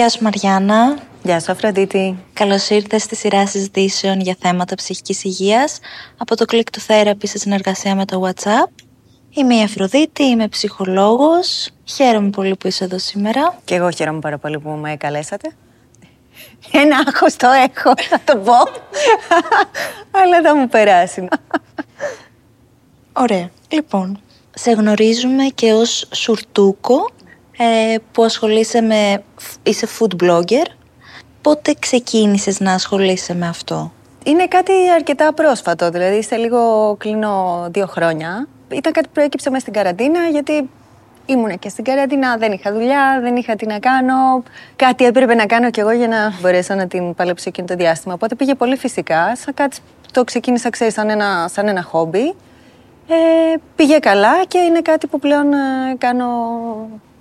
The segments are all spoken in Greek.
Γεια σου Μαριάννα. Γεια σου Αφροδίτη. Καλώς ήρθες στη σειρά συζητήσεων για θέματα ψυχικής υγείας από το Click to Therapy σε συνεργασία με το WhatsApp. Είμαι η Αφροδίτη, είμαι ψυχολόγος. Χαίρομαι πολύ που είσαι εδώ σήμερα. Και εγώ χαίρομαι πάρα πολύ που με καλέσατε. Ένα άγχος το έχω, θα το πω. Αλλά θα μου περάσει. Ωραία. Λοιπόν, σε γνωρίζουμε και ως Σουρτούκο ε, που ασχολείσαι με... είσαι food blogger. Πότε ξεκίνησες να ασχολείσαι με αυτό; Είναι κάτι αρκετά πρόσφατο, δηλαδή σε λίγο κλείνω δύο χρόνια. Ήταν κάτι που προέκυψε μέσα στην καραντίνα, γιατί ήμουν και στην καραντίνα, δεν είχα δουλειά, δεν είχα τι να κάνω. Κάτι έπρεπε να κάνω κι εγώ για να μπορέσω να την παλέψω εκείνο το διάστημα. Οπότε πήγε πολύ φυσικά, σαν κάτι το ξεκίνησα, ξέρεις, σαν ένα, σαν ένα χόμπι. Ε, πήγε καλά και είναι κάτι που πλέον ε, κάνω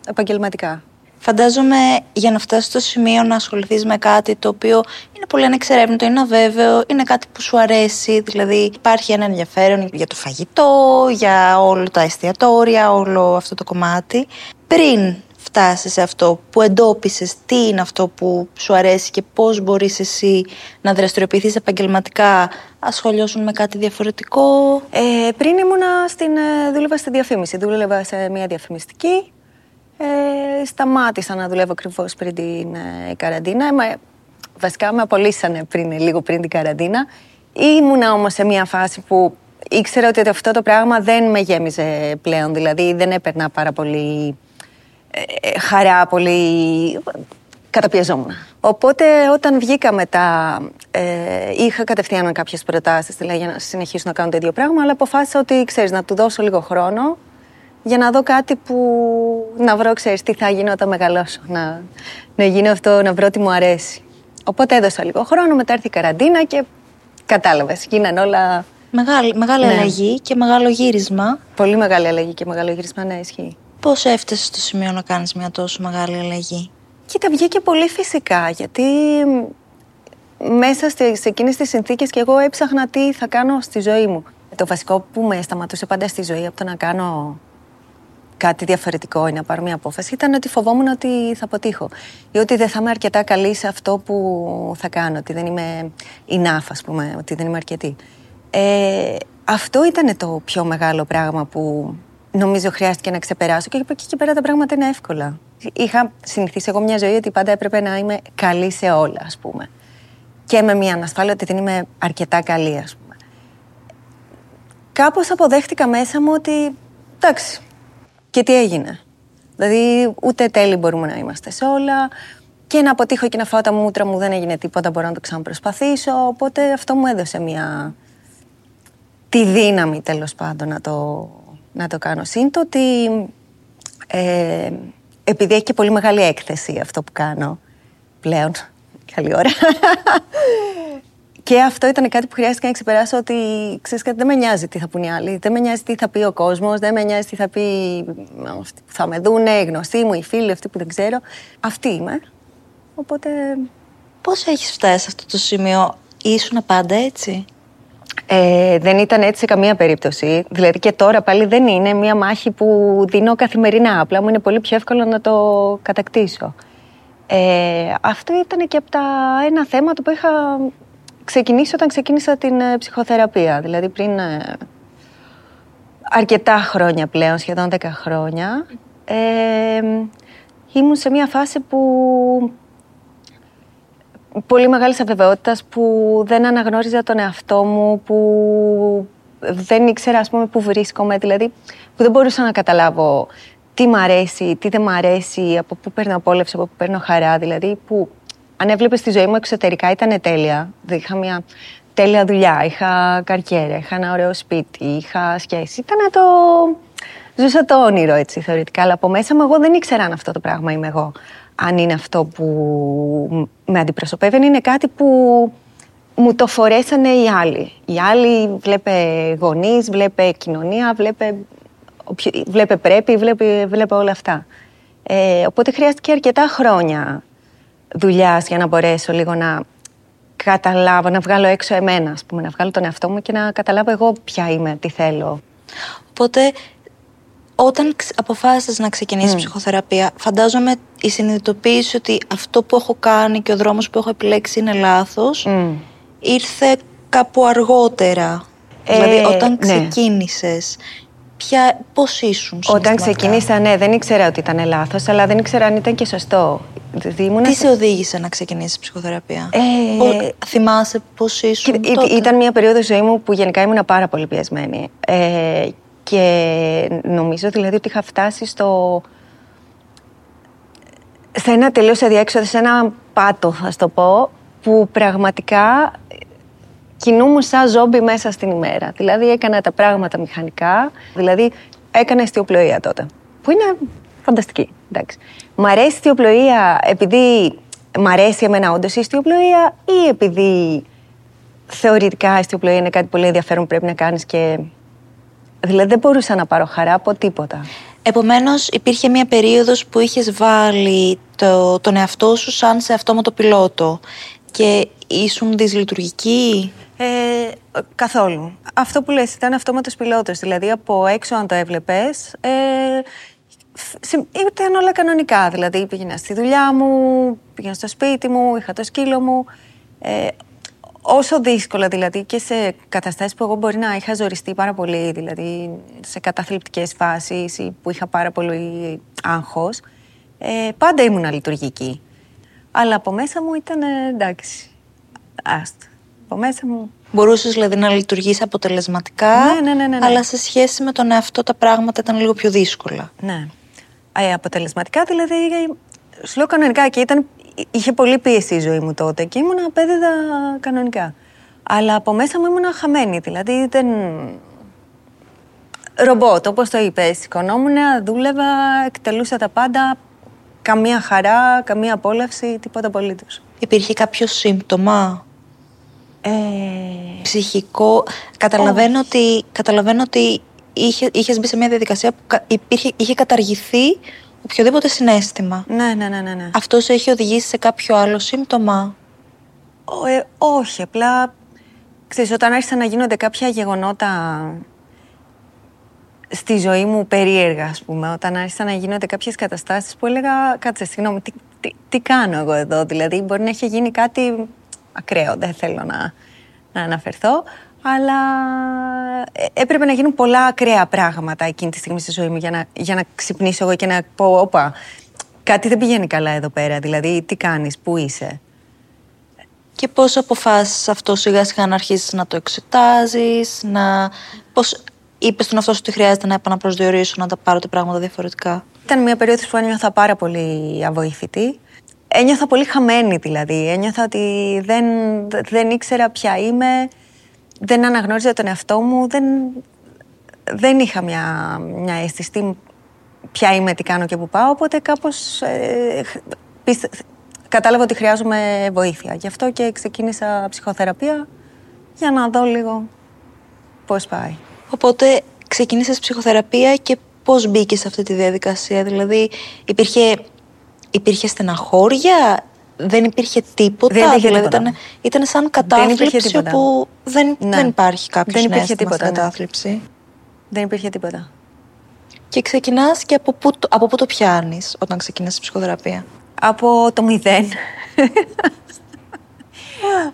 επαγγελματικά. Φαντάζομαι για να φτάσεις στο σημείο να ασχοληθείς με κάτι το οποίο είναι πολύ ανεξερεύνητο, είναι αβέβαιο, είναι κάτι που σου αρέσει. Δηλαδή, υπάρχει ένα ενδιαφέρον για το φαγητό, για όλα τα εστιατόρια, όλο αυτό το κομμάτι. Πριν φτάσεις σε αυτό που εντόπισες, τι είναι αυτό που σου αρέσει και πώς μπορείς εσύ να δραστηριοποιηθείς επαγγελματικά, ασχολιώσουν με κάτι διαφορετικό. Ε, πριν ήμουνα στην, ε, δούλευα στη διαφήμιση. Δούλευα σε μια διαφημιστική ε, σταμάτησα να δουλεύω ακριβώς πριν την ε, καραντίνα. Μα, βασικά με απολύσανε πριν, λίγο πριν την καραντίνα. Ήμουνα όμως σε μια φάση που ήξερα ότι αυτό το πράγμα δεν με γέμιζε πλέον. Δηλαδή δεν έπαιρνα πάρα πολύ ε, ε, χαρά, πολύ... Καταπιεζόμουν. Οπότε όταν βγήκα μετά, ε, είχα κατευθείαν κάποιες προτάσεις δηλαδή, για να συνεχίσω να κάνω το ίδιο πράγμα, αλλά αποφάσισα ότι ξέρεις να του δώσω λίγο χρόνο για να δω κάτι που να βρω, ξέρεις, τι θα γίνω όταν μεγαλώσω. Να, να γίνω αυτό, να βρω τι μου αρέσει. Οπότε έδωσα λίγο χρόνο, μετά έρθει η καραντίνα και κατάλαβες, γίνανε όλα... Μεγάλη, μεγάλη ναι. αλλαγή και μεγάλο γύρισμα. Πολύ μεγάλη αλλαγή και μεγάλο γύρισμα, ναι, ισχύει. Πώς έφτασες στο σημείο να κάνεις μια τόσο μεγάλη αλλαγή; Κοίτα, βγήκε πολύ φυσικά, γιατί μέσα σε εκείνες τις συνθήκες και εγώ έψαχνα τι θα κάνω στη ζωή μου. Το βασικό που με σταματούσε πάντα στη ζωή από το να κάνω κάτι διαφορετικό ή να πάρω μια απόφαση ήταν ότι φοβόμουν ότι θα αποτύχω ή ότι δεν θα είμαι αρκετά καλή σε αυτό που θα κάνω, ότι δεν είμαι enough, ας πούμε, ότι δεν είμαι αρκετή. Ε, αυτό ήταν το πιο μεγάλο πράγμα που νομίζω χρειάστηκε να ξεπεράσω και από εκεί και πέρα τα πράγματα είναι εύκολα. Είχα συνηθίσει εγώ μια ζωή ότι πάντα έπρεπε να είμαι καλή σε όλα, ας πούμε. Και με μια ανασφάλεια ότι δεν είμαι αρκετά καλή, ας πούμε. Κάπως αποδέχτηκα μέσα μου ότι, εντάξει, και τι έγινε; Δηλαδή, ούτε τέλειοι μπορούμε να είμαστε σε όλα. Και να αποτύχω και να φάω τα μούτρα μου δεν έγινε τίποτα, μπορώ να το ξαναπροσπαθήσω. Οπότε αυτό μου έδωσε μια. τη δύναμη τέλος πάντων να το, να το κάνω. Συν το ότι. Ε, επειδή έχει και πολύ μεγάλη έκθεση αυτό που κάνω πλέον. Καλή ώρα. Και αυτό ήταν κάτι που χρειάστηκε να ξεπεράσω ότι ξέρεις κάτι, δεν με νοιάζει τι θα πούνε οι άλλοι. Δεν με νοιάζει τι θα πει ο κόσμος, δεν με νοιάζει τι θα πει αυτοί που θα με δούνε, οι γνωστοί μου, οι φίλοι, αυτοί που δεν ξέρω. Αυτή είμαι. Οπότε. Πώς έχεις φτάσει σε αυτό το σημείο, ήσουν πάντα έτσι; Ε, δεν ήταν έτσι σε καμία περίπτωση. Δηλαδή και τώρα πάλι δεν είναι μια μάχη που δίνω καθημερινά. Απλά μου είναι πολύ πιο εύκολο να το κατακτήσω. Ε, αυτό ήταν και από τα ένα θέμα το που είχα ξεκινήσει όταν ξεκίνησα την ε, ψυχοθεραπεία. Δηλαδή πριν ε, αρκετά χρόνια πλέον, σχεδόν 10 χρόνια, ε, ήμουν σε μια φάση που πολύ μεγάλης αβεβαιότητας που δεν αναγνώριζα τον εαυτό μου, που δεν ήξερα ας πούμε που βρίσκομαι, δηλαδή που δεν μπορούσα να καταλάβω τι μ' αρέσει, τι δεν μ' αρέσει, από πού παίρνω απόλαυση, από πού παίρνω χαρά, δηλαδή που αν έβλεπες τη ζωή μου εξωτερικά ήταν τέλεια. Δηλαδή, είχα μια τέλεια δουλειά, είχα καριέρα, είχα ένα ωραίο σπίτι, είχα σχέση. Ήταν το... Ζούσα το όνειρο έτσι θεωρητικά, αλλά από μέσα μου εγώ δεν ήξερα αν αυτό το πράγμα είμαι εγώ. Αν είναι αυτό που με αντιπροσωπεύει, είναι κάτι που μου το φορέσανε οι άλλοι. Οι άλλοι βλέπε γονείς, βλέπε κοινωνία, βλέπε, βλέπε πρέπει, βλέπε, βλέπε όλα αυτά. Ε, οπότε χρειάστηκε αρκετά χρόνια δουλειάς για να μπορέσω λίγο να καταλάβω, να βγάλω έξω εμένα, ας πούμε, να βγάλω τον εαυτό μου και να καταλάβω εγώ ποια είμαι, τι θέλω. Οπότε Όταν αποφάσισες να ξεκινήσεις ψυχοθεραπεία, φαντάζομαι η συνειδητοποίηση ότι αυτό που έχω κάνει και ο δρόμος που έχω επιλέξει είναι λάθος, ήρθε κάπου αργότερα. δηλαδή, Ε, όταν ναι. Ξεκίνησες, ποια, πώς ήσουν Όταν συναισθηματικά; ξεκίνησα, ναι, δεν ήξερα ότι ήταν λάθος, αλλά δεν ήξερα αν ήταν και σωστό. Δηλαδή, ήμουνα Τι σε- σε οδήγησε να ξεκινήσεις ψυχοθεραπεία; Ε, Πο- θυμάσαι πώς ήσουν Κοίτα, τότε; ή- Ήταν μια περίοδος ζωή μου που γενικά ήμουν πάρα πολύ πιεσμένη. Ε, και νομίζω δηλαδή ότι είχα φτάσει στο... σε ένα τελείως αδιέξοδο, σε ένα πάτο θα το πω, που πραγματικά κινούμουν σαν ζόμπι μέσα στην ημέρα. Δηλαδή έκανα τα πράγματα μηχανικά, δηλαδή έκανα αιστιοπλοεία τότε, που είναι φανταστική, εντάξει. Μ' αρέσει η αιστιοπλοεία επειδή μ' αρέσει εμένα όντως η αιστιοπλοεία ή επειδή θεωρητικά η αιστιοπλοεία είναι κάτι πολύ ενδιαφέρον που πρέπει να κάνεις και... Δηλαδή δεν μπορούσα να πάρω χαρά από τίποτα. Επομένως υπήρχε μια περίοδος που είχες βάλει το, τον εαυτό σου σαν σε αυτόματο πιλότο και ήσουν δυσλειτουργική; Ε, καθόλου. Αυτό που λες ήταν αυτόματος πιλότος. Δηλαδή από έξω αν το έβλεπες, ε, συ- ήταν όλα κανονικά. Δηλαδή πήγαινα στη δουλειά μου, πήγαινα στο σπίτι μου, είχα το σκύλο μου. Ε, όσο δύσκολα δηλαδή και σε καταστάσεις που εγώ μπορεί να είχα ζοριστεί πάρα πολύ, δηλαδή σε καταθλιπτικές φάσεις ή που είχα πάρα πολύ άγχος, ε, πάντα ήμουν λειτουργική. Αλλά από μέσα μου ήταν ε, εντάξει. Άστο. Από μέσα μου. Μπορούσες δηλαδή να λειτουργείς αποτελεσματικά, Ναι, ναι, ναι, ναι, ναι. αλλά σε σχέση με τον εαυτό τα πράγματα ήταν λίγο πιο δύσκολα. Ναι. Ε, αποτελεσματικά δηλαδή. Σου λέω κανονικά και ήταν, είχε πολύ πίεση η ζωή μου τότε και ήμουν απέδιδα κανονικά. Αλλά από μέσα μου ήμουν χαμένη. Δηλαδή δεν. Ρομπότ, όπως το είπες. Σηκωνόμουν, δούλευα, εκτελούσα τα πάντα. Καμία χαρά, καμία απόλαυση, τίποτα απολύτως. Υπήρχε κάποιο σύμπτωμα Ε, ψυχικό. Καταλαβαίνω ότι, καταλαβαίνω ότι είχε, είχες μπει σε μια διαδικασία που κα- υπήρχε, είχε καταργηθεί οποιοδήποτε συνέστημα. ναι, ναι, ναι, ναι. ναι. Αυτός σε έχει οδηγήσει σε κάποιο άλλο σύμπτωμα; Ω, ε, όχι, απλά ξέρεις, όταν άρχισαν να γίνονται κάποια γεγονότα στη ζωή μου περίεργα, ας πούμε, όταν άρχισαν να γίνονται κάποιες καταστάσεις που έλεγα, κάτσε, συγγνώμη, τι, τι, τι κάνω εγώ εδώ, δηλαδή μπορεί να έχει γίνει κάτι ακραίο, δεν θέλω να, να αναφερθώ, αλλά ε, έπρεπε να γίνουν πολλά ακραία πράγματα εκείνη τη στιγμή στη ζωή μου για να, για να ξυπνήσω εγώ και να πω, όπα, κάτι δεν πηγαίνει καλά εδώ πέρα, δηλαδή τι κάνεις, πού είσαι; Και πώς αποφάσισες αυτό σιγά σιγά να αρχίσεις να το εξετάζεις, να... Πώς είπες στον αυτό σου ότι χρειάζεται να επαναπροσδιορίσω, να τα πάρω τα πράγματα διαφορετικά; Ήταν μια περίοδος που ένιωθα πάρα πολύ αβοήθητη. Ένιωθα πολύ χαμένη δηλαδή. Ένιωθα ότι δεν, δεν ήξερα ποια είμαι, δεν αναγνώριζα τον εαυτό μου, δεν, δεν είχα μια, μια αίσθηση τι- ποια είμαι, τι κάνω και που πάω, οπότε κάπως ε, πίστε- κατάλαβα ότι χρειάζομαι βοήθεια. Γι' αυτό και ξεκίνησα ψυχοθεραπεία για να δω λίγο πώς πάει. Οπότε ξεκίνησες ψυχοθεραπεία και πώς μπήκες σε αυτή τη διαδικασία. Δηλαδή υπήρχε, υπήρχε στεναχώρια, δεν υπήρχε τίποτα. Δεν υπήρχε δηλαδή τίποτα. Ήταν, ήταν σαν υπήρχε κατάθλιψη τίποτα. όπου δεν, Ναι. δεν υπάρχει κάποιος Δεν υπήρχε συνέστημα τίποτα, στην ναι. κατάθλιψη. Δεν υπήρχε τίποτα. Και ξεκινάς και από πού, το- από πού το πιάνεις όταν ξεκινάς ψυχοθεραπεία; Από το μηδέν.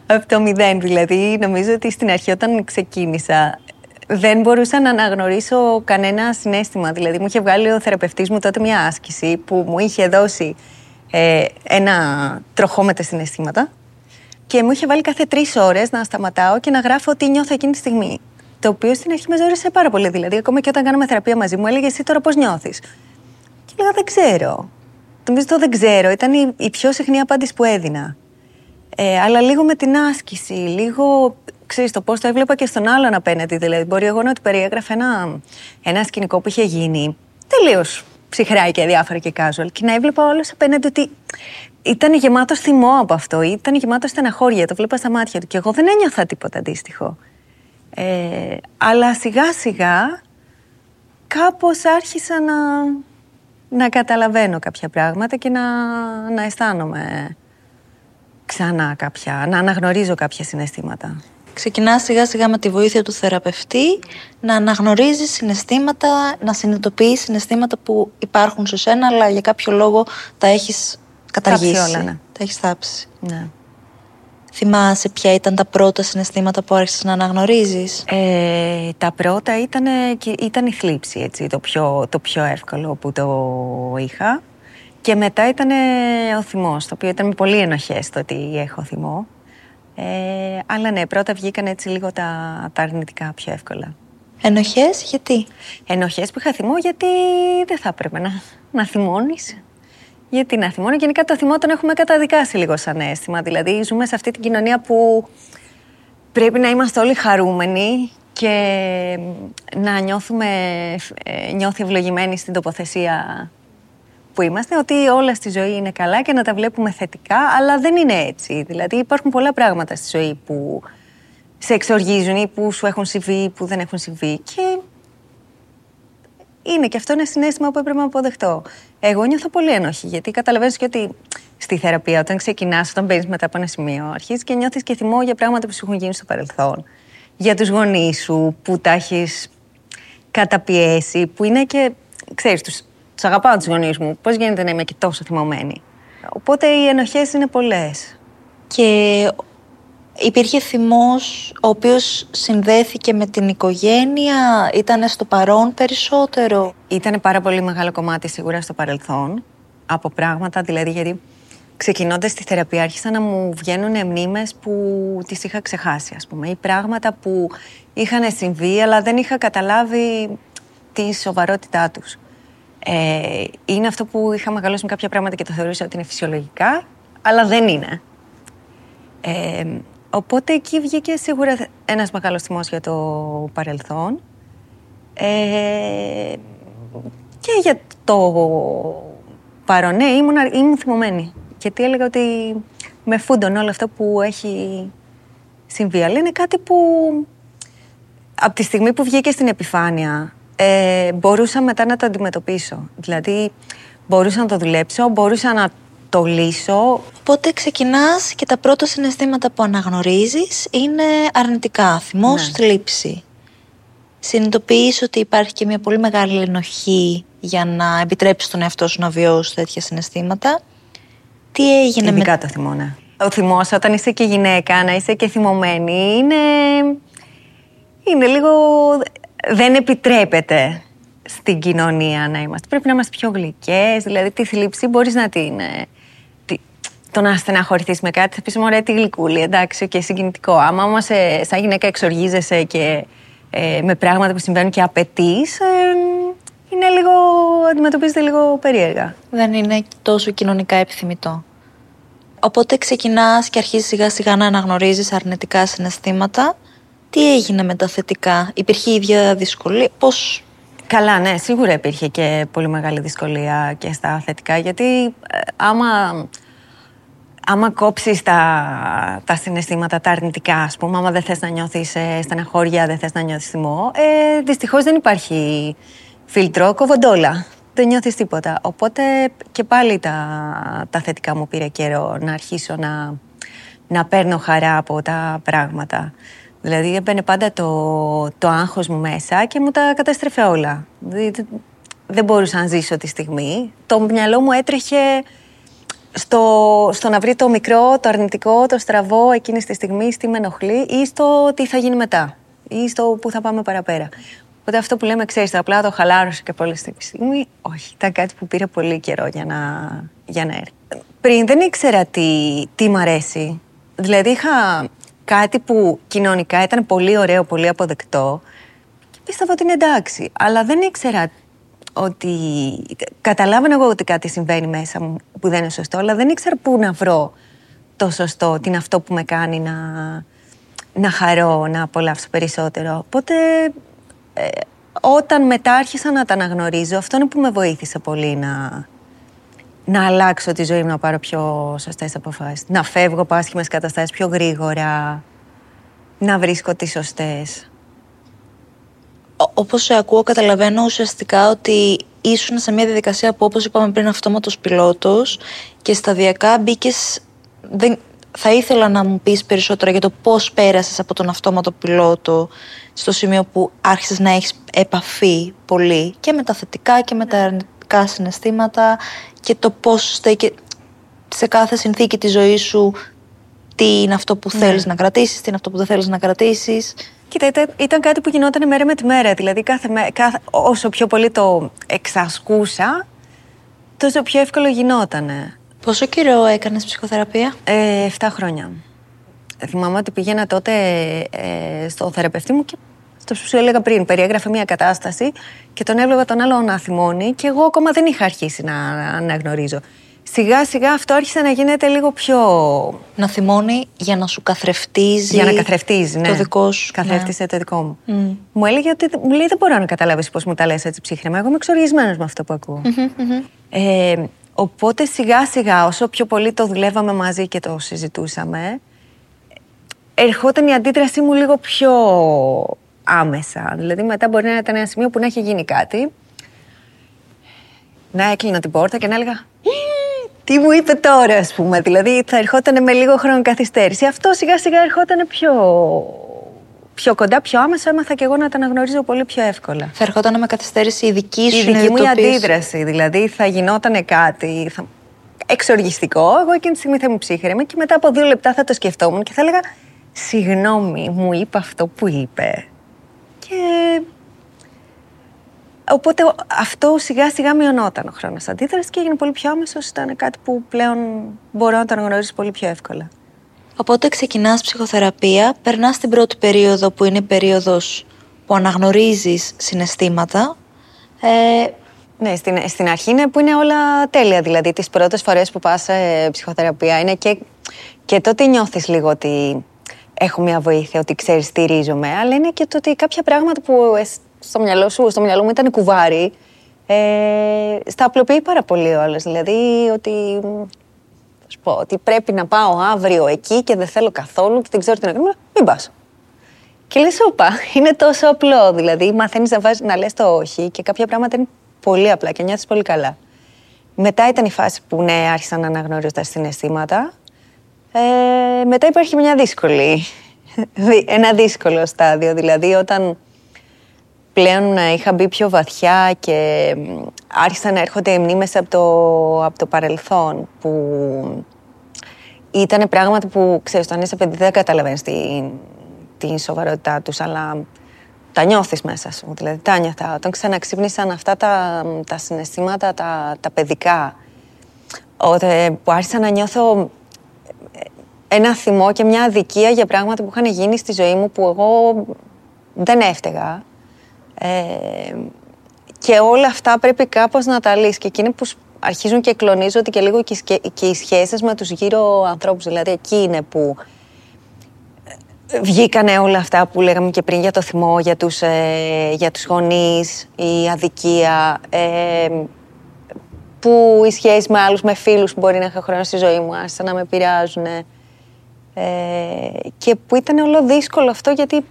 από το μηδέν, δηλαδή. Νομίζω ότι στην αρχή όταν ξεκίνησα δεν μπορούσα να αναγνωρίσω κανένα συνέστημα. Δηλαδή μου είχε βγάλει ο θεραπευτής μου τότε μια άσκηση που μου είχε δώσει ε, ένα τροχό με τα συναισθήματα και μου είχε βάλει κάθε τρεις ώρες να σταματάω και να γράφω τι νιώθω εκείνη τη στιγμή. Το οποίο στην αρχή με ζόρισε πάρα πολύ. Δηλαδή, ακόμα και όταν κάναμε θεραπεία μαζί μου, έλεγε εσύ τώρα πώς νιώθεις; Και έλεγα δεν ξέρω. Νομίζω το δεν ξέρω. Ήταν η, η πιο συχνή απάντηση που έδινα. Ε, αλλά λίγο με την άσκηση, λίγο. Ξέρεις, το πώς το έβλεπα και στον άλλον απέναντι. Δηλαδή, μπορεί εγώ να του περιέγραφα ένα, ένα σκηνικό που είχε γίνει τελείως ψυχρά και αδιάφορα και casual. Και να έβλεπα όλο απέναντι ότι ήταν γεμάτο θυμό από αυτό, ήταν γεμάτο στεναχώρια. Το βλέπα στα μάτια του. Και εγώ δεν ένιωθα τίποτα αντίστοιχο. Ε, αλλά σιγά σιγά κάπως άρχισα να, να καταλαβαίνω κάποια πράγματα και να, να αισθάνομαι ξανά κάποια, να αναγνωρίζω κάποια συναισθήματα. Ξεκινάς σιγά σιγά με τη βοήθεια του θεραπευτή να αναγνωρίζεις συναισθήματα, να συνειδητοποιείς συναισθήματα που υπάρχουν σε σένα αλλά για κάποιο λόγο τα έχεις καταργήσει. όλα, ναι. Τα έχεις θάψει. Ναι. Θυμάσαι ποια ήταν τα πρώτα συναισθήματα που άρχισες να αναγνωρίζεις; Ε, τα πρώτα ήταν, ήταν η θλίψη, έτσι, το πιο, το πιο εύκολο που το είχα. Και μετά ήταν ο θυμός, το οποίο ήταν με πολύ ενοχές το ότι έχω θυμό. Ε, αλλά ναι, πρώτα βγήκαν έτσι λίγο τα, τα αρνητικά πιο εύκολα. Ενοχές, γιατί; Ενοχές που είχα θυμό γιατί δεν θα έπρεπε να, να θυμώνεις. Γιατί να θυμώνω. Γενικά το θυμό τον έχουμε καταδικάσει λίγο σαν αίσθημα. Δηλαδή ζούμε σε αυτή την κοινωνία που πρέπει να είμαστε όλοι χαρούμενοι και να νιώθουμε, ε, νιώθει ευλογημένοι στην τοποθεσία που είμαστε, ότι όλα στη ζωή είναι καλά και να τα βλέπουμε θετικά, αλλά δεν είναι έτσι. Δηλαδή υπάρχουν πολλά πράγματα στη ζωή που σε εξοργίζουν ή που σου έχουν συμβεί ή που δεν έχουν συμβεί και είναι και αυτό ένα συνέστημα που έπρεπε να αποδεχτώ. Εγώ νιώθω πολύ ένοχη, γιατί καταλαβαίνεις και ότι στη θεραπεία, όταν ξεκινάς, όταν μπαίνεις μετά από ένα σημείο, αρχίζεις και νιώθεις και θυμό για πράγματα που σου έχουν γίνει στο παρελθόν. Για τους γονείς σου που τα έχεις καταπιέσει, που είναι και. ξέρεις, τους αγαπάω τους γονείς μου. Πώς γίνεται να είμαι και τόσο θυμωμένη; Οπότε οι ενοχές είναι πολλές. Και Υπήρχε θυμός ο οποίος συνδέθηκε με την οικογένεια, ήταν στο παρόν περισσότερο; Ήταν πάρα πολύ μεγάλο κομμάτι σίγουρα στο παρελθόν, από πράγματα, δηλαδή γιατί ξεκινώντας τη θεραπεία άρχισαν να μου βγαίνουν μνήμες που τις είχα ξεχάσει, ας πούμε, ή πράγματα που είχαν συμβεί, αλλά δεν είχα καταλάβει τη σοβαρότητά τους. Ε, είναι αυτό που είχα μεγαλώσει με κάποια πράγματα και το θεωρούσα ότι είναι φυσιολογικά, αλλά δεν είναι. Ε, Οπότε εκεί βγήκε σίγουρα ένας μεγάλος θυμός για το παρελθόν. Ε, και για το παρόν, ναι, ήμουν, ήμουν θυμωμένη. Γιατί έλεγα ότι με φούντον όλο αυτό που έχει συμβεί. Αλλά είναι κάτι που από τη στιγμή που βγήκε στην επιφάνεια ε, μπορούσα μετά να το αντιμετωπίσω. Δηλαδή μπορούσα να το δουλέψω, μπορούσα να το λύσω. Οπότε ξεκινάς και τα πρώτα συναισθήματα που αναγνωρίζεις είναι αρνητικά, θυμός, ναι. θλίψη. Συνειδητοποιείς ότι υπάρχει και μια πολύ μεγάλη ενοχή για να επιτρέψεις τον εαυτό σου να βιώσει τέτοια συναισθήματα. Τι έγινε Ειδικά με... το θυμό, ναι. Ο θυμός όταν είσαι και γυναίκα, να είσαι και θυμωμένη, είναι... Είναι λίγο... Δεν επιτρέπεται στην κοινωνία να είμαστε. Πρέπει να είμαστε πιο γλυκές, δηλαδή τη θλίψη μπορείς να την ε, το να στεναχωρηθείς με κάτι, θα πεις μωρέ τη γλυκούλη, εντάξει, και συγκινητικό. Άμα όμως ε, σαν γυναίκα εξοργίζεσαι και ε, με πράγματα που συμβαίνουν και απαιτείς, ε, είναι λίγο, αντιμετωπίζεται λίγο περίεργα. Δεν είναι τόσο κοινωνικά επιθυμητό. Οπότε ξεκινάς και αρχίζεις σιγά σιγά να αναγνωρίζεις αρνητικά συναισθήματα. Τι έγινε με τα θετικά, υπήρχε η ίδια δυσκολία, πώς; Καλά, ναι, σίγουρα υπήρχε και πολύ μεγάλη δυσκολία και στα θετικά, γιατί ε, άμα άμα κόψεις τα, τα συναισθήματα, τα αρνητικά, ας πούμε, άμα δεν θες να νιώθεις ε, στεναχώρια, δεν θες να νιώθεις θυμό, ε, δυστυχώς δεν υπάρχει φίλτρο, κοβοντόλα. Δεν νιώθεις τίποτα. Οπότε και πάλι τα, τα θετικά μου πήρε καιρό να αρχίσω να, να παίρνω χαρά από τα πράγματα. Δηλαδή έμπαινε πάντα το, το άγχος μου μέσα και μου τα κατέστρεφε όλα. Δηλαδή, δεν μπορούσα να ζήσω τη στιγμή. Το μυαλό μου έτρεχε στο, στο να βρει το μικρό, το αρνητικό, το στραβό εκείνης της στιγμής, τι με ενοχλεί ή στο τι θα γίνει μετά ή στο πού θα πάμε παραπέρα. Οπότε αυτό που λέμε, ξέρεις, το απλά το χαλάρωσε και πολύ στιγμή, όχι, ήταν κάτι που πήρε πολύ καιρό για να, για να έρθει. Πριν δεν ήξερα τι, τι μ' αρέσει. Δηλαδή είχα κάτι που κοινωνικά ήταν πολύ ωραίο, πολύ αποδεκτό και πίστευα ότι είναι εντάξει. Αλλά δεν ήξερα ότι καταλάβαινα εγώ ότι κάτι συμβαίνει μέσα μου που δεν είναι σωστό, αλλά δεν ήξερα πού να βρω το σωστό, τι είναι αυτό που με κάνει να, να χαρώ, να απολαύσω περισσότερο. Οπότε ε, όταν μετά άρχισα να τα αναγνωρίζω, αυτό είναι που με βοήθησε πολύ να, να αλλάξω τη ζωή μου, να πάρω πιο σωστές αποφάσεις. Να φεύγω από άσχημες καταστάσεις πιο γρήγορα, να βρίσκω τις σωστές όπως σε ακούω καταλαβαίνω ουσιαστικά ότι ήσουν σε μια διαδικασία που όπως είπαμε πριν αυτόματος πιλότος και σταδιακά μπήκες. Δεν, θα ήθελα να μου πεις περισσότερα για το πώς πέρασες από τον αυτόματο πιλότο στο σημείο που άρχισες να έχεις επαφή πολύ και με τα θετικά και με τα αρνητικά συναισθήματα και το πώς στέκει σε κάθε συνθήκη της ζωής σου τι είναι αυτό που θέλεις να κρατήσεις, τι είναι αυτό που δεν θέλεις να κρατήσεις. Κοίτα, ήταν, ήταν κάτι που γινόταν μέρα με τη μέρα. Δηλαδή, κάθε, μέ- κάθε, όσο πιο πολύ το εξασκούσα, τόσο πιο εύκολο γινότανε. Πόσο καιρό έκανες ψυχοθεραπεία; Ε, 7 χρόνια. Θυμάμαι ότι πήγαινα τότε ε, στο θεραπευτή μου και αυτός που σου έλεγα πριν, περιέγραφε μια κατάσταση και τον έβλεπα τον άλλο να θυμώνει και εγώ ακόμα δεν είχα αρχίσει να αναγνωρίζω. Σιγά σιγά αυτό άρχισε να γίνεται λίγο πιο... Να θυμώνει για να σου καθρεφτίζει. Για να καθρεφτίζει, ναι. Το δικό σου. Καθρέφτισε το δικό μου. Μου έλεγε ότι μου λέει δεν μπορώ να καταλάβεις πώς μου τα λες έτσι ψύχρεμα. Εγώ είμαι εξοργισμένος με αυτό που ακούω. Ε, οπότε σιγά σιγά όσο πιο πολύ το δουλεύαμε μαζί και το συζητούσαμε ερχόταν η αντίδρασή μου λίγο πιο άμεσα. Δηλαδή μετά μπορεί να ήταν ένα σημείο που να έχει γίνει κάτι να έκλεινα την πόρτα και να έλεγα «Ε, τι μου είπε τώρα, ας πούμε. Δηλαδή θα ερχόταν με λίγο χρόνο καθυστέρηση. Αυτό σιγά σιγά ερχόταν πιο, πιο κοντά, πιο άμεσα. Έμαθα και εγώ να τα αναγνωρίζω πολύ πιο εύκολα. Θα ερχόταν με καθυστέρηση η δική Η σου δική μου η συνειδητοποίηση. αντίδραση. Δηλαδή θα γινόταν κάτι θα... εξοργιστικό. Εγώ εκείνη τη στιγμή θα ήμουν ψύχρεμη και μετά από δύο λεπτά θα το σκεφτόμουν και θα έλεγα Συγγνώμη, μου είπε αυτό που είπε. Και Οπότε ο- αυτό σιγά σιγά μειωνόταν ο χρόνος αντίδρασης και έγινε πολύ πιο άμεσος. Ήταν κάτι που πλέον μπορώ να το αναγνωρίσω πολύ πιο εύκολα. Οπότε ξεκινάς ψυχοθεραπεία, περνάς την πρώτη περίοδο που είναι η περίοδος που αναγνωρίζεις συναισθήματα. Ε, Ναι, στην, στην αρχή είναι που είναι όλα τέλεια. Δηλαδή, τις πρώτες φορές που πας σε ψυχοθεραπεία είναι και, και τότε νιώθεις λίγο ότι έχω μια βοήθεια, ότι ξέρεις στηρίζομαι, αλλά είναι και το ότι κάποια πράγματα που εσ- στο μυαλό σου, στο μυαλό μου ήταν κουβάρι, ε, στα απλοποιεί πάρα πολύ όλες. Δηλαδή, ότι θα σου πω, ότι πρέπει να πάω αύριο εκεί και δεν θέλω καθόλου και δεν ξέρω τι να κάνω. Μην πας. Και λες, όπα, είναι τόσο απλό. Δηλαδή, μαθαίνεις να, βάζεις, να λες το όχι και κάποια πράγματα είναι πολύ απλά και νιώθεις πολύ καλά. Μετά ήταν η φάση που ναι, άρχισα να αναγνωρίζω τα συναισθήματα. Ε, μετά υπάρχει μια δύσκολη, δι- ένα δύσκολο στάδιο. Δηλαδή, όταν πλέον ε, είχα μπει πιο βαθιά και μ, άρχισαν να έρχονται οι μνήμες από το, από το παρελθόν που ήταν πράγματα που, ξέρεις, όταν είσαι παιδί δεν καταλαβαίνεις την, την σοβαρότητά τους, αλλά τα νιώθεις μέσα σου. Δηλαδή, τα νιώθα. Όταν ξαναξύπνησαν αυτά τα, τα συναισθήματα, τα, τα παιδικά, ότι, που άρχισα να νιώθω ένα θυμό και μια αδικία για πράγματα που είχαν γίνει στη ζωή μου που εγώ δεν έφταιγα. Ε, και όλα αυτά πρέπει κάπως να τα λύσεις. Και εκείνη που σ- αρχίζουν και κλονίζονται και λίγο και, οι σκε- και οι σχέσεις με τους γύρω ανθρώπους. Δηλαδή εκεί είναι που ε, βγήκανε όλα αυτά που λέγαμε και πριν για το θυμό, για τους, ε, για τους γονείς, η αδικία, ε, που οι σχέσεις με άλλους, με φίλους που μπορεί να είχα χρόνο στη ζωή μου, άρχισαν να με επηρεάζουν. Ε, και που ήταν όλο δύσκολο αυτό γιατί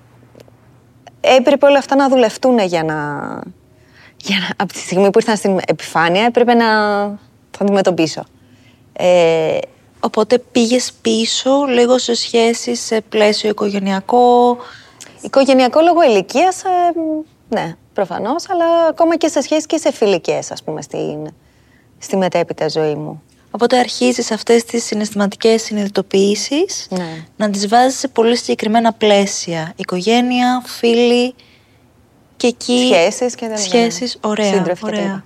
έπρεπε όλα αυτά να δουλευτούν για να... Για να από τη στιγμή που ήρθαν στην επιφάνεια έπρεπε να το αντιμετωπίσω. Ε, οπότε πήγες πίσω λίγο σε σχέση σε πλαίσιο οικογενειακό; οικογενειακό λόγο ηλικίας, ναι, προφανώς, αλλά ακόμα και σε σχέση και σε φιλικές, ας πούμε, στην, στη μετέπειτα ζωή μου. Οπότε αρχίζεις αυτές τις συναισθηματικές συνειδητοποιήσεις Ναι. να τις βάζεις σε πολύ συγκεκριμένα πλαίσια. Οικογένεια, φίλοι και εκεί... Σχέσεις και τα λοιπά, Σχέσεις, ναι. ωραία, Σύντροφοι και τα ωραία. λοιπά.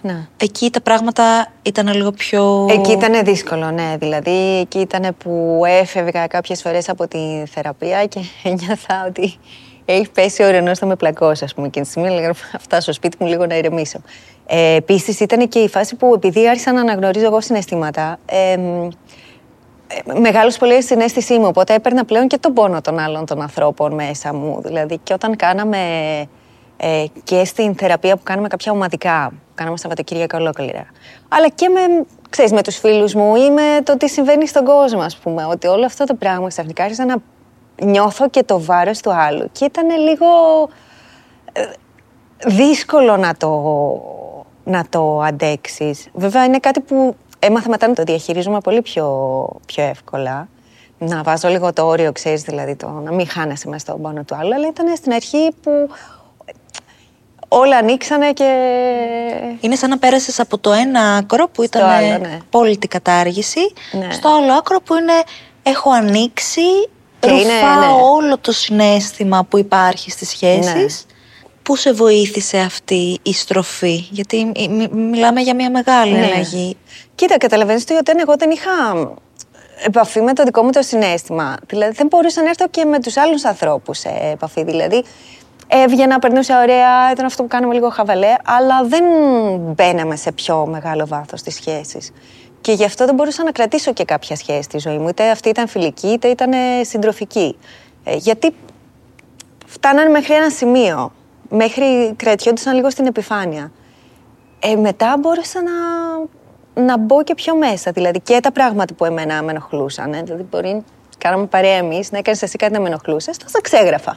Ναι. Εκεί τα πράγματα ήταν λίγο πιο... Εκεί ήταν δύσκολο, ναι. Δηλαδή, εκεί ήταν που έφευγα κάποιες φορές από τη θεραπεία και νιώθα ότι έχει πέσει ο ουρανός θα με πλακώσει, ας πούμε. Εκείνη τη στιγμή έλεγα να φτάσω στο σπίτι μου λίγο να ηρεμήσω. Ε, Επίσης, ήταν και η φάση που επειδή άρχισα να αναγνωρίζω εγώ συναισθήματα, ε, μεγάλωσε πολύ η συνέστησή μου. Οπότε έπαιρνα πλέον και τον πόνο των άλλων των ανθρώπων μέσα μου. Δηλαδή, και όταν κάναμε ε, και στην θεραπεία που κάναμε κάποια ομαδικά, που κάναμε Σαββατοκύριακα ολόκληρα. Αλλά και με, ξέρεις, με τους φίλους μου ή με το τι συμβαίνει στον κόσμο, ας πούμε. Ότι όλο αυτό το πράγμα ξαφνικά άρχισα να νιώθω και το βάρος του άλλου. Και ήταν λίγο ε, δύσκολο να το, να το αντέξεις. Βέβαια είναι κάτι που έμαθα μετά να το διαχειρίζομαι πολύ πιο, πιο εύκολα. Να βάζω λίγο το όριο, ξέρεις, δηλαδή το να μην χάνεσαι μέσα στον πόνο του άλλου. Αλλά ήταν στην αρχή που όλα ανοίξανε και. Είναι σαν να πέρασες από το ένα άκρο που ήταν άλλο, ναι. πόλητη κατάργηση, Ναι. στο άλλο άκρο που είναι έχω ανοίξει, Και είναι, ρουφάω ναι. όλο το συνέστημα που υπάρχει στις σχέσεις. Πού σε βοήθησε αυτή η στροφή, γιατί μι- μι- μιλάμε για μια μεγάλη Ναι. αλλαγή. Κοίτα, καταλαβαίνεις ότι όταν εγώ δεν είχα επαφή με το δικό μου το συνέστημα. Δηλαδή δεν μπορούσα να έρθω και με τους άλλους ανθρώπους σε επαφή. Δηλαδή έβγαινα, περνούσα ωραία, ήταν αυτό που κάναμε λίγο χαβαλέ, αλλά δεν μπαίναμε σε πιο μεγάλο βάθος στις σχέσεις. Και γι' αυτό δεν μπορούσα να κρατήσω και κάποια σχέση στη ζωή μου. Είτε αυτή ήταν φιλική, είτε ήταν ε, συντροφική. Ε, γιατί φτάνανε μέχρι ένα σημείο. Μέχρι κρατιόντουσαν λίγο στην επιφάνεια. Ε, μετά μπόρεσα να, να μπω και πιο μέσα. Δηλαδή και τα πράγματα που εμένα με ενοχλούσαν. Ε. Δηλαδή, μπορεί κάναμε παρέα εμείς, να έκανες εσύ κάτι να με ενοχλούσες, θα τα ξέγραφα.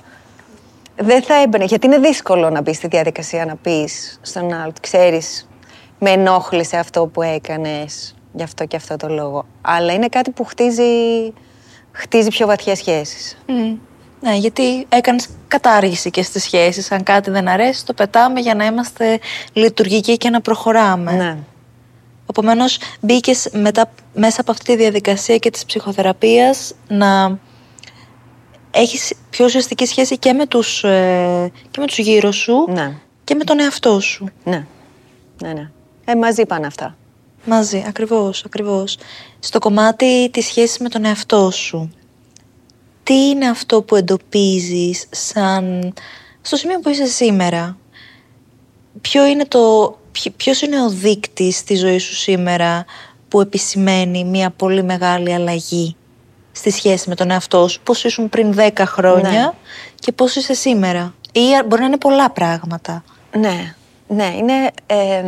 Δεν θα έμπαινε, γιατί είναι δύσκολο να μπεις στη διαδικασία να πεις στον άλλο, ξέρεις, με ενόχλησε αυτό που έκανες, γι' αυτό και αυτό το λόγο. Αλλά είναι κάτι που χτίζει, χτίζει πιο βαθιές σχέσεις. Ναι, γιατί έκανες κατάργηση και στις σχέσεις. Αν κάτι δεν αρέσει, το πετάμε για να είμαστε λειτουργικοί και να προχωράμε. Ναι. Επομένως, μπήκες μετά μέσα από αυτή τη διαδικασία και της ψυχοθεραπείας να έχεις πιο ουσιαστική σχέση και με τους, ε, και με τους γύρω σου Ναι. και με τον εαυτό σου. Ναι. Ναι, ναι. Ε, μαζί πάνε αυτά. Μαζί, ακριβώς, ακριβώς. Στο κομμάτι της σχέσης με τον εαυτό σου, τι είναι αυτό που εντοπίζεις σαν... στο σημείο που είσαι σήμερα; Ποιο είναι το... ποιο- Ποιος είναι ο δείκτης στη ζωή σου σήμερα που επισημαίνει μια πολύ μεγάλη αλλαγή στη σχέση με τον εαυτό σου; Πώς ήσουν πριν 10 χρόνια Ναι. και πώς είσαι σήμερα; Ή μπορεί να είναι πολλά πράγματα. Ναι, ναι, είναι. ε,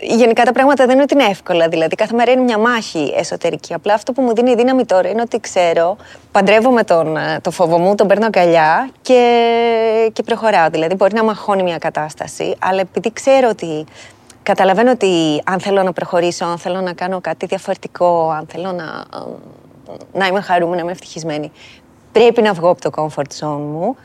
γενικά τα πράγματα δεν είναι ότι είναι εύκολα. Δηλαδή, κάθε μέρα είναι μια μάχη εσωτερική. Απλά αυτό που μου δίνει δύναμη τώρα είναι ότι ξέρω, παντρεύω με τον ε, το φόβο μου, τον παίρνω αγκαλιά και, και προχωράω. Δηλαδή, μπορεί να μαχώνει μια κατάσταση, αλλά επειδή ξέρω ότι. Καταλαβαίνω ότι αν θέλω να προχωρήσω, αν θέλω να κάνω κάτι διαφορετικό, αν θέλω να, να είμαι χαρούμενη, να είμαι ευτυχισμένη, πρέπει να βγω από το comfort zone μου.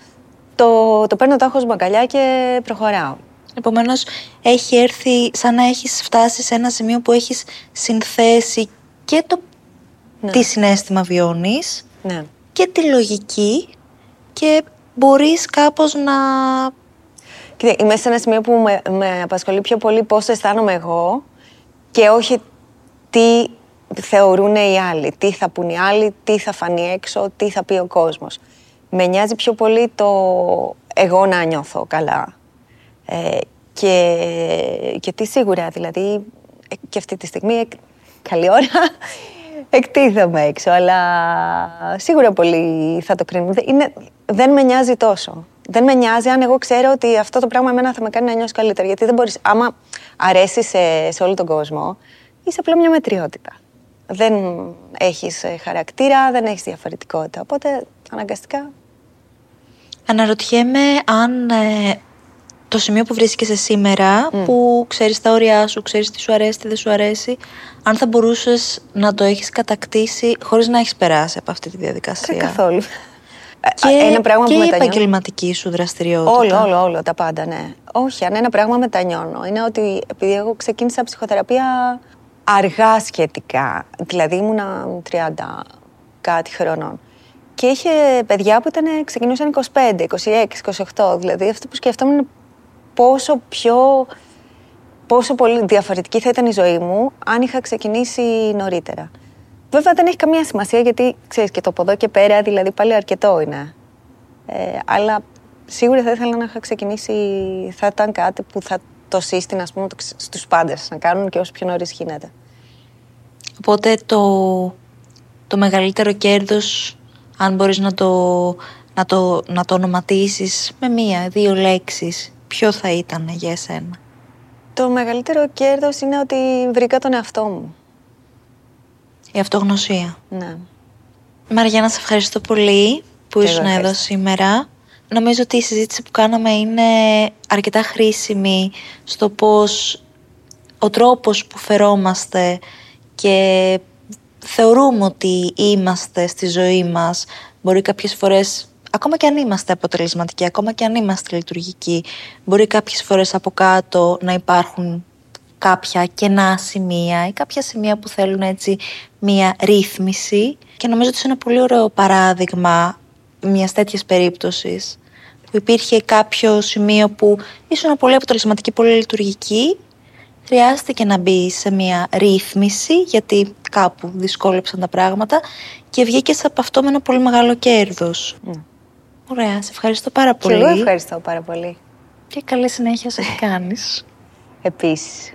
Το, το παίρνω το άγχος μου αγκαλιά και προχωράω. Επομένως, έχει έρθει σαν να έχεις φτάσει σε ένα σημείο που έχεις συνθέσει και το Ναι. τι συνέστημα βιώνεις Ναι. και τη λογική και μπορείς κάπως να... Κοίτα, είμαι σε ένα σημείο που με, με απασχολεί πιο πολύ πώς αισθάνομαι εγώ και όχι τι θεωρούν οι άλλοι, τι θα πούν οι άλλοι, τι θα φανεί έξω, τι θα πει ο κόσμος. Με νοιάζει πιο πολύ το εγώ να νιώθω καλά. Ε, και, γιατί σίγουρα, δηλαδή, ε, και αυτή τη στιγμή, ε, καλή ώρα, εκτίθομαι έξω, αλλά σίγουρα πολύ θα το κρίνουν. Δεν- Είναι, δεν με νοιάζει τόσο. Δεν με νοιάζει αν εγώ ξέρω ότι αυτό το πράγμα εμένα θα με κάνει να νιώσω καλύτερα. Γιατί δεν μπορείς, άμα αρέσει σε, σε όλο τον κόσμο, είσαι απλά μια μετριότητα. Δεν έχεις ε, χαρακτήρα, δεν έχεις διαφορετικότητα. Οπότε, αναγκαστικά, Αναρωτιέμαι αν ε, το σημείο που βρίσκεσαι σήμερα, που ξέρεις τα όρια σου, ξέρεις τι σου αρέσει, τι δεν σου αρέσει, αν θα μπορούσες να το έχεις κατακτήσει χωρίς να έχεις περάσει από αυτή τη διαδικασία. δεν καθόλου. Και, Ε, ένα πράγμα και που η μετανιώνω. επαγγελματική σου δραστηριότητα. Όλο, όλο, όλο, τα πάντα, ναι. Όχι, αν ένα πράγμα μετανιώνω, είναι ότι επειδή εγώ ξεκίνησα ψυχοθεραπεία αργά σχετικά, δηλαδή ήμουνα 30 κάτι χρονών. Και είχε παιδιά που ήταν, ξεκινούσαν 25, 26, 28. Δηλαδή αυτό που σκεφτόμουν είναι πόσο πιο. πόσο πολύ διαφορετική θα ήταν η ζωή μου αν είχα ξεκινήσει νωρίτερα. Βέβαια δεν έχει καμία σημασία γιατί ξέρεις και το από εδώ και πέρα δηλαδή πάλι αρκετό είναι. Ε, αλλά σίγουρα θα ήθελα να είχα ξεκινήσει, θα ήταν κάτι που θα το σύστηνα ας πούμε, το ξε- στους πάντες να κάνουν και όσο πιο νωρίς γίνεται. Οπότε το, το μεγαλύτερο κέρδος, αν μπορείς να το, να το, να το ονοματίσεις με μία, δύο λέξεις, ποιο θα ήταν για εσένα; Το μεγαλύτερο κέρδος είναι ότι βρήκα τον εαυτό μου. Η αυτογνωσία. Ναι. Μαριάννα, σε ευχαριστώ πολύ που Και εγώ ήσουν εδώ ευχαριστώ. σήμερα. Νομίζω ότι η συζήτηση που κάναμε είναι αρκετά χρήσιμη στο πώς ο τρόπος που φερόμαστε και θεωρούμε ότι είμαστε στη ζωή μας μπορεί κάποιες φορές ακόμα και αν είμαστε αποτελεσματικοί, ακόμα και αν είμαστε λειτουργικοί μπορεί κάποιες φορές από κάτω να υπάρχουν κάποια κενά σημεία ή κάποια σημεία που θέλουν έτσι μία ρύθμιση και νομίζω ότι είναι ένα πολύ ωραίο παράδειγμα μιας τέτοιας περίπτωσης που υπήρχε κάποιο σημείο που ήσουν πολύ αποτελεσματική, πολύ λειτουργική χρειάστηκε να μπει σε μια ρύθμιση γιατί κάπου δυσκόλεψαν τα πράγματα και βγήκε από αυτό με ένα πολύ μεγάλο κέρδος. Mm. Ωραία, σε ευχαριστώ πάρα πολύ. Και εγώ ευχαριστώ πάρα πολύ. Και καλή συνέχεια σε κάνεις. Επίσης.